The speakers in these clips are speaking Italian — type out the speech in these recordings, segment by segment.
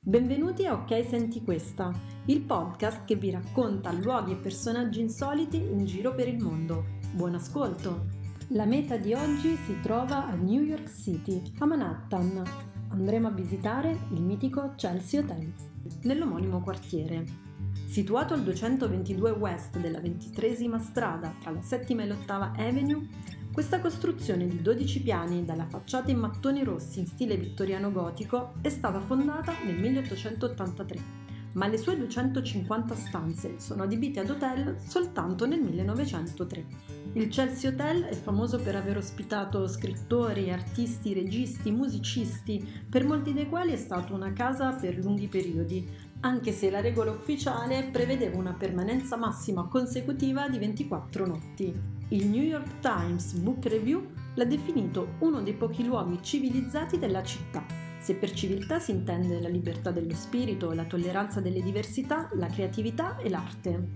Benvenuti a Ok Senti Questa, il podcast che vi racconta luoghi e personaggi insoliti in giro per il mondo. Buon ascolto! La meta di oggi si trova a New York City, a Manhattan. Andremo a visitare il mitico Chelsea Hotel, nell'omonimo quartiere. Situato al 222 West della 23 strada tra la 7 e l'8 Avenue, questa costruzione di 12 piani dalla facciata in mattoni rossi in stile vittoriano gotico è stata fondata nel 1883, ma le sue 250 stanze sono adibite ad hotel soltanto nel 1903. Il Chelsea Hotel è famoso per aver ospitato scrittori, artisti, registi, musicisti, per molti dei quali è stato una casa per lunghi periodi, anche se la regola ufficiale prevedeva una permanenza massima consecutiva di 24 notti. Il New York Times Book Review l'ha definito uno dei pochi luoghi civilizzati della città, se per civiltà si intende la libertà dello spirito, la tolleranza delle diversità, la creatività e l'arte.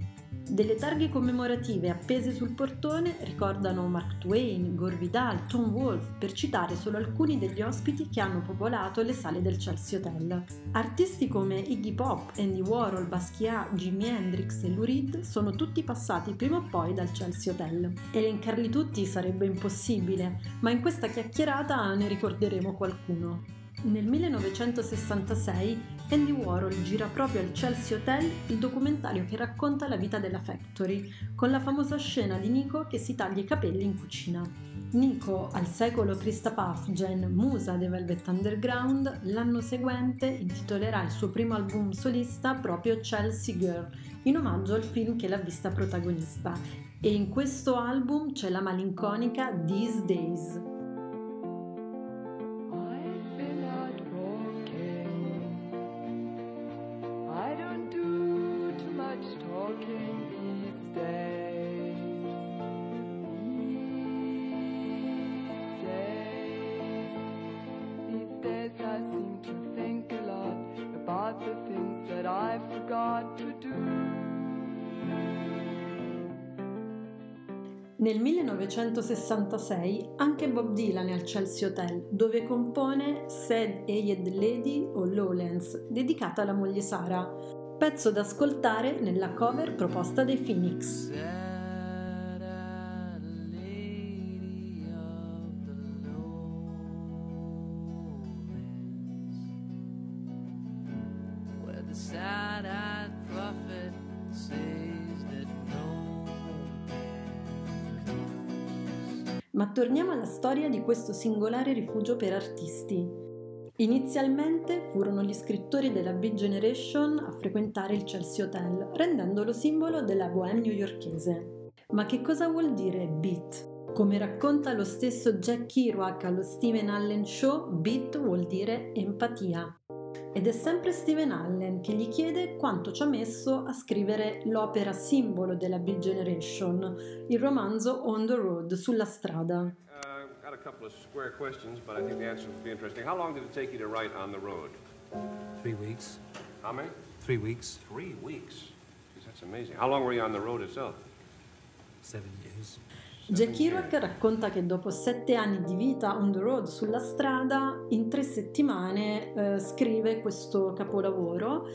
Delle targhe commemorative appese sul portone ricordano Mark Twain, Gore Vidal, Tom Wolfe, per citare solo alcuni degli ospiti che hanno popolato le sale del Chelsea Hotel. Artisti come Iggy Pop, Andy Warhol, Basquiat, Jimi Hendrix e Lou Reed sono tutti passati prima o poi dal Chelsea Hotel. Elencarli tutti sarebbe impossibile, ma in questa chiacchierata ne ricorderemo qualcuno. Nel 1966 Andy Warhol gira proprio al Chelsea Hotel il documentario che racconta la vita della Factory, con la famosa scena di Nico che si taglia i capelli in cucina. Nico, al secolo Krista Puffgen, musa dei Velvet Underground, l'anno seguente intitolerà il suo primo album solista proprio Chelsea Girl, in omaggio al film che l'ha vista protagonista. E in questo album c'è la malinconica These Days. Nel 1966 anche Bob Dylan è al Chelsea Hotel, dove compone Sad Eyed Lady o Lowlands, dedicata alla moglie Sara, pezzo da ascoltare nella cover proposta dai Phoenix. Ma torniamo alla storia di questo singolare rifugio per artisti. Inizialmente furono gli scrittori della Beat Generation a frequentare il Chelsea Hotel, rendendolo simbolo della bohème newyorchese. Ma che cosa vuol dire beat? Come racconta lo stesso Jack Kerouac allo Steven Allen Show, beat vuol dire empatia. Ed è sempre Steven Allen che gli chiede quanto ci ha messo a scrivere l'opera simbolo della Big Generation, il romanzo On the Road, sulla strada. Uh, got a couple of square questions, but I think the answer will be interesting. How long did it take you to write On the Road? Three weeks. How many? Three weeks. Three weeks? Jeez, that's amazing. How long were you on the road itself? Seven years. Jack Kerouac racconta che dopo sette anni di vita on the road sulla strada, in tre settimane eh, scrive questo capolavoro.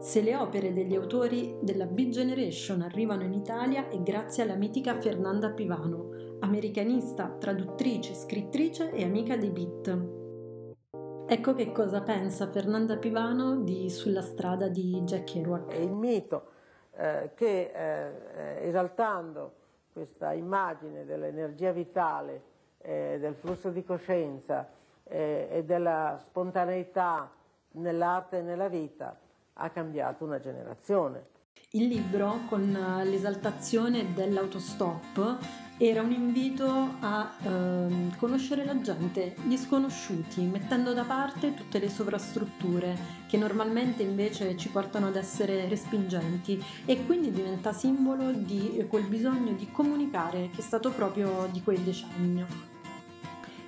Se le opere degli autori della Big Generation arrivano in Italia è grazie alla mitica Fernanda Pivano, americanista, traduttrice, scrittrice e amica dei beat. Ecco che cosa pensa Fernanda Pivano di Sulla strada di Jack Kerouac. È il mito eh, che eh, esaltando questa immagine dell'energia vitale, eh, del flusso di coscienza eh, e della spontaneità nell'arte e nella vita ha cambiato una generazione. Il libro, con l'esaltazione dell'autostop, era un invito a ehm, conoscere la gente, gli sconosciuti, mettendo da parte tutte le sovrastrutture che normalmente invece ci portano ad essere respingenti e quindi diventa simbolo di quel bisogno di comunicare che è stato proprio di quel decennio.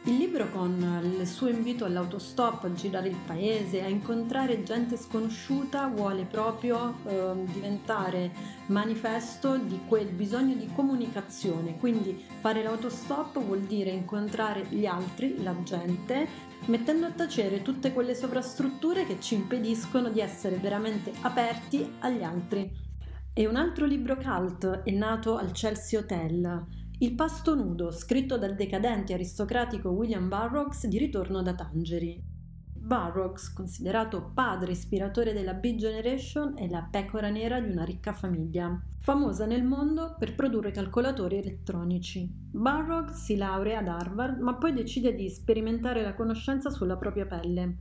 Il libro con il suo invito all'autostop, a girare il paese, a incontrare gente sconosciuta, vuole proprio eh, diventare manifesto di quel bisogno di comunicazione. Quindi fare l'autostop vuol dire incontrare gli altri, la gente, mettendo a tacere tutte quelle sovrastrutture che ci impediscono di essere veramente aperti agli altri. E un altro libro cult è nato al Chelsea Hotel il pasto nudo, scritto dal decadente aristocratico William Burroughs di ritorno da Tangeri. Burroughs, considerato padre ispiratore della Big Generation, è la pecora nera di una ricca famiglia, famosa nel mondo per produrre calcolatori elettronici. Burroughs si laurea ad Harvard, ma poi decide di sperimentare la conoscenza sulla propria pelle.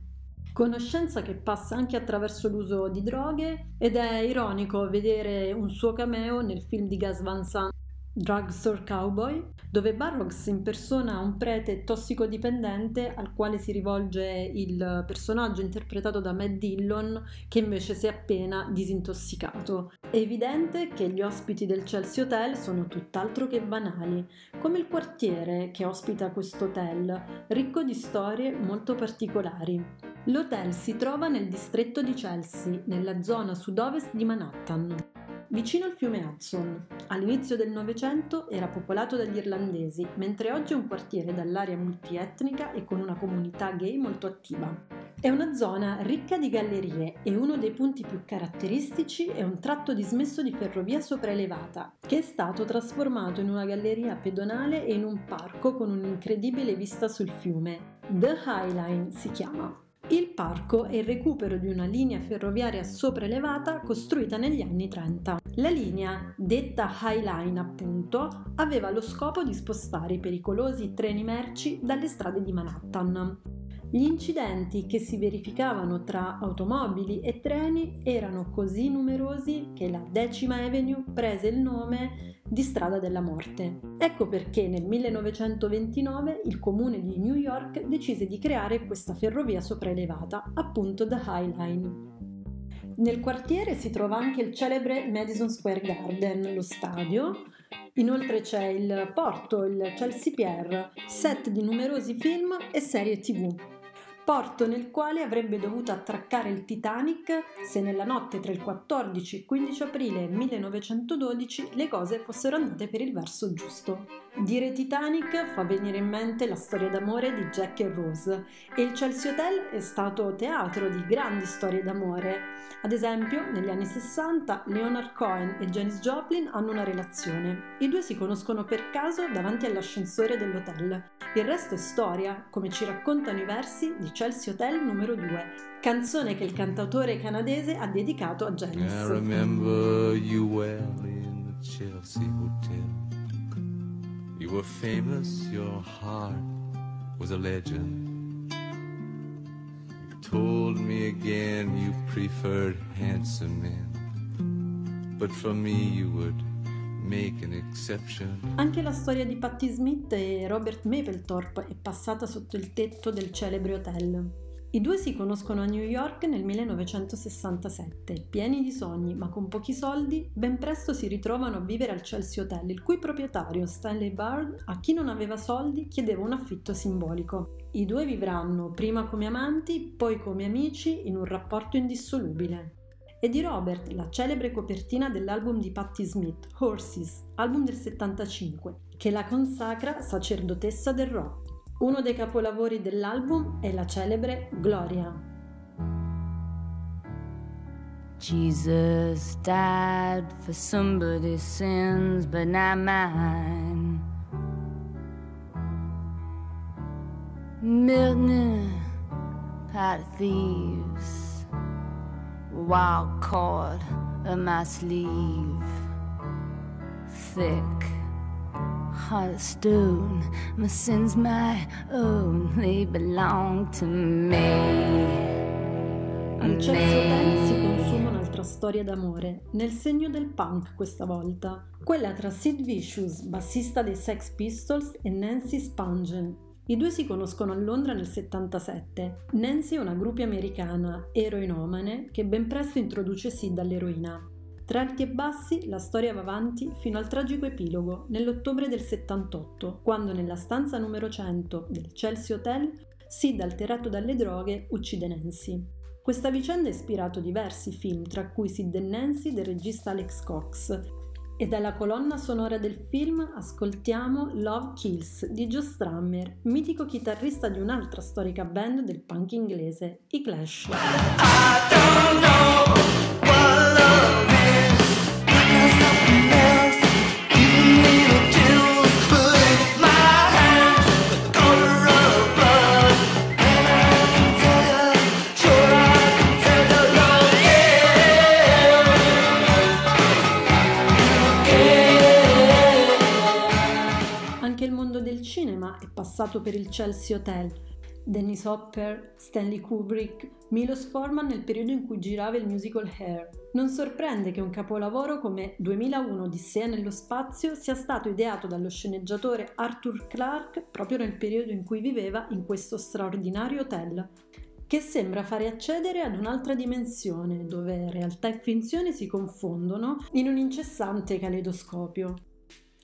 Conoscenza che passa anche attraverso l'uso di droghe ed è ironico vedere un suo cameo nel film di Gas Van Sant Drugstore Cowboy, dove Burroughs impersona un prete tossicodipendente al quale si rivolge il personaggio interpretato da Matt Dillon che invece si è appena disintossicato. È evidente che gli ospiti del Chelsea Hotel sono tutt'altro che banali, come il quartiere che ospita questo hotel, ricco di storie molto particolari. L'hotel si trova nel distretto di Chelsea, nella zona sud-ovest di Manhattan vicino al fiume Hudson. All'inizio del Novecento era popolato dagli irlandesi, mentre oggi è un quartiere dall'area multietnica e con una comunità gay molto attiva. È una zona ricca di gallerie e uno dei punti più caratteristici è un tratto dismesso di ferrovia sopraelevata, che è stato trasformato in una galleria pedonale e in un parco con un'incredibile vista sul fiume. The High Line si chiama. Il parco è il recupero di una linea ferroviaria sopraelevata costruita negli anni 30. La linea, detta High Line appunto, aveva lo scopo di spostare i pericolosi treni merci dalle strade di Manhattan. Gli incidenti che si verificavano tra automobili e treni erano così numerosi che la Decima Avenue prese il nome di strada della morte. Ecco perché nel 1929 il comune di New York decise di creare questa ferrovia sopraelevata, appunto The High Line. Nel quartiere si trova anche il celebre Madison Square Garden, lo stadio, Inoltre c'è il porto, il Chelsea Pier, set di numerosi film e serie tv porto nel quale avrebbe dovuto attraccare il Titanic se nella notte tra il 14 e il 15 aprile 1912 le cose fossero andate per il verso giusto. Dire Titanic fa venire in mente la storia d'amore di Jack e Rose e il Chelsea Hotel è stato teatro di grandi storie d'amore. Ad esempio, negli anni 60 Leonard Cohen e Janis Joplin hanno una relazione. I due si conoscono per caso davanti all'ascensore dell'hotel. Il resto è storia, come ci raccontano i versi di Chelsea Hotel numero 2, canzone che il cantautore canadese ha dedicato a Janice. I remember you well in the Chelsea Hotel. You were famous, your heart was a legend. You told me again you preferred handsome men. But for me you would anche la storia di Patti Smith e Robert Mapplethorpe è passata sotto il tetto del celebre hotel. I due si conoscono a New York nel 1967, pieni di sogni ma con pochi soldi, ben presto si ritrovano a vivere al Chelsea Hotel, il cui proprietario, Stanley Bard, a chi non aveva soldi chiedeva un affitto simbolico. I due vivranno prima come amanti, poi come amici, in un rapporto indissolubile e di Robert, la celebre copertina dell'album di Patti Smith, Horses, album del 75, che la consacra sacerdotessa del rock. Uno dei capolavori dell'album è la celebre Gloria. Jesus died for somebody's sins, but not mine. Milton, pot of thieves. Wild cord in my sleeve, thick, hard as stone. My sins my own, they belong to me. Al Chelsea Hotel si consuma un'altra storia d'amore, nel segno del punk questa volta, quella tra Sid Vicious, bassista dei Sex Pistols, e Nancy Spungen, i due si conoscono a Londra nel 77. Nancy è una groupie americana, eroinomane, che ben presto introduce Sid all'eroina. Tra alti e bassi la storia va avanti fino al tragico epilogo nell'ottobre del 78, quando nella stanza numero 100 del Chelsea Hotel Sid, alterato dalle droghe, uccide Nancy. Questa vicenda ha ispirato diversi film, tra cui Sid e Nancy del regista Alex Cox, e dalla colonna sonora del film ascoltiamo Love Kills di Joe Strummer, mitico chitarrista di un'altra storica band del punk inglese, i Clash. Passato per il Chelsea Hotel. Dennis Hopper, Stanley Kubrick, Milos Forman nel periodo in cui girava il musical Hair. Non sorprende che un capolavoro come 2001 Odissea nello spazio sia stato ideato dallo sceneggiatore Arthur Clarke proprio nel periodo in cui viveva in questo straordinario hotel, che sembra fare accedere ad un'altra dimensione dove realtà e finzione si confondono in un incessante caleidoscopio.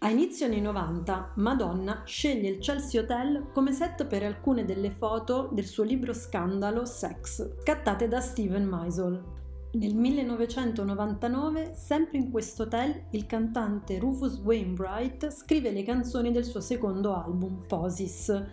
A inizio anni 90, Madonna sceglie il Chelsea Hotel come set per alcune delle foto del suo libro scandalo Sex, scattate da Steven Meisel. Nel 1999, sempre in questo hotel, il cantante Rufus Wainwright scrive le canzoni del suo secondo album, Posis,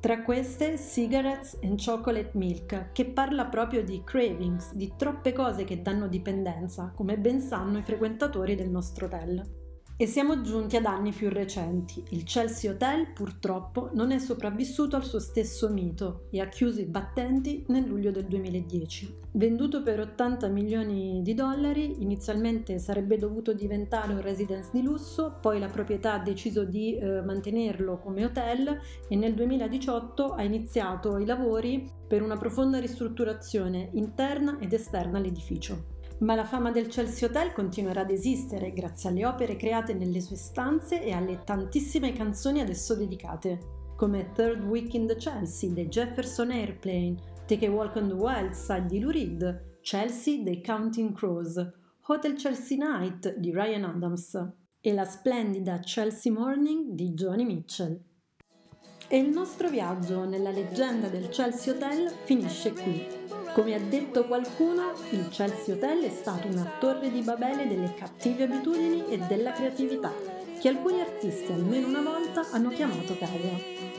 tra queste Cigarettes and Chocolate Milk, che parla proprio di cravings, di troppe cose che danno dipendenza, come ben sanno i frequentatori del nostro hotel. E siamo giunti ad anni più recenti. Il Chelsea Hotel purtroppo non è sopravvissuto al suo stesso mito e ha chiuso i battenti nel luglio del 2010. Venduto per 80 milioni di dollari, inizialmente sarebbe dovuto diventare un residence di lusso, poi la proprietà ha deciso di eh, mantenerlo come hotel e nel 2018 ha iniziato i lavori per una profonda ristrutturazione interna ed esterna all'edificio ma la fama del Chelsea Hotel continuerà ad esistere grazie alle opere create nelle sue stanze e alle tantissime canzoni ad esso dedicate, come Third Week in the Chelsea dei Jefferson Airplane, Take a Walk on the Wild Side di Lou Reed, Chelsea dei Counting Crows, Hotel Chelsea Night di Ryan Adams e la splendida Chelsea Morning di Johnny Mitchell. E il nostro viaggio nella leggenda del Chelsea Hotel finisce qui. Come ha detto qualcuno, il Chelsea Hotel è stato una torre di Babele delle cattive abitudini e della creatività, che alcuni artisti almeno una volta hanno chiamato casa.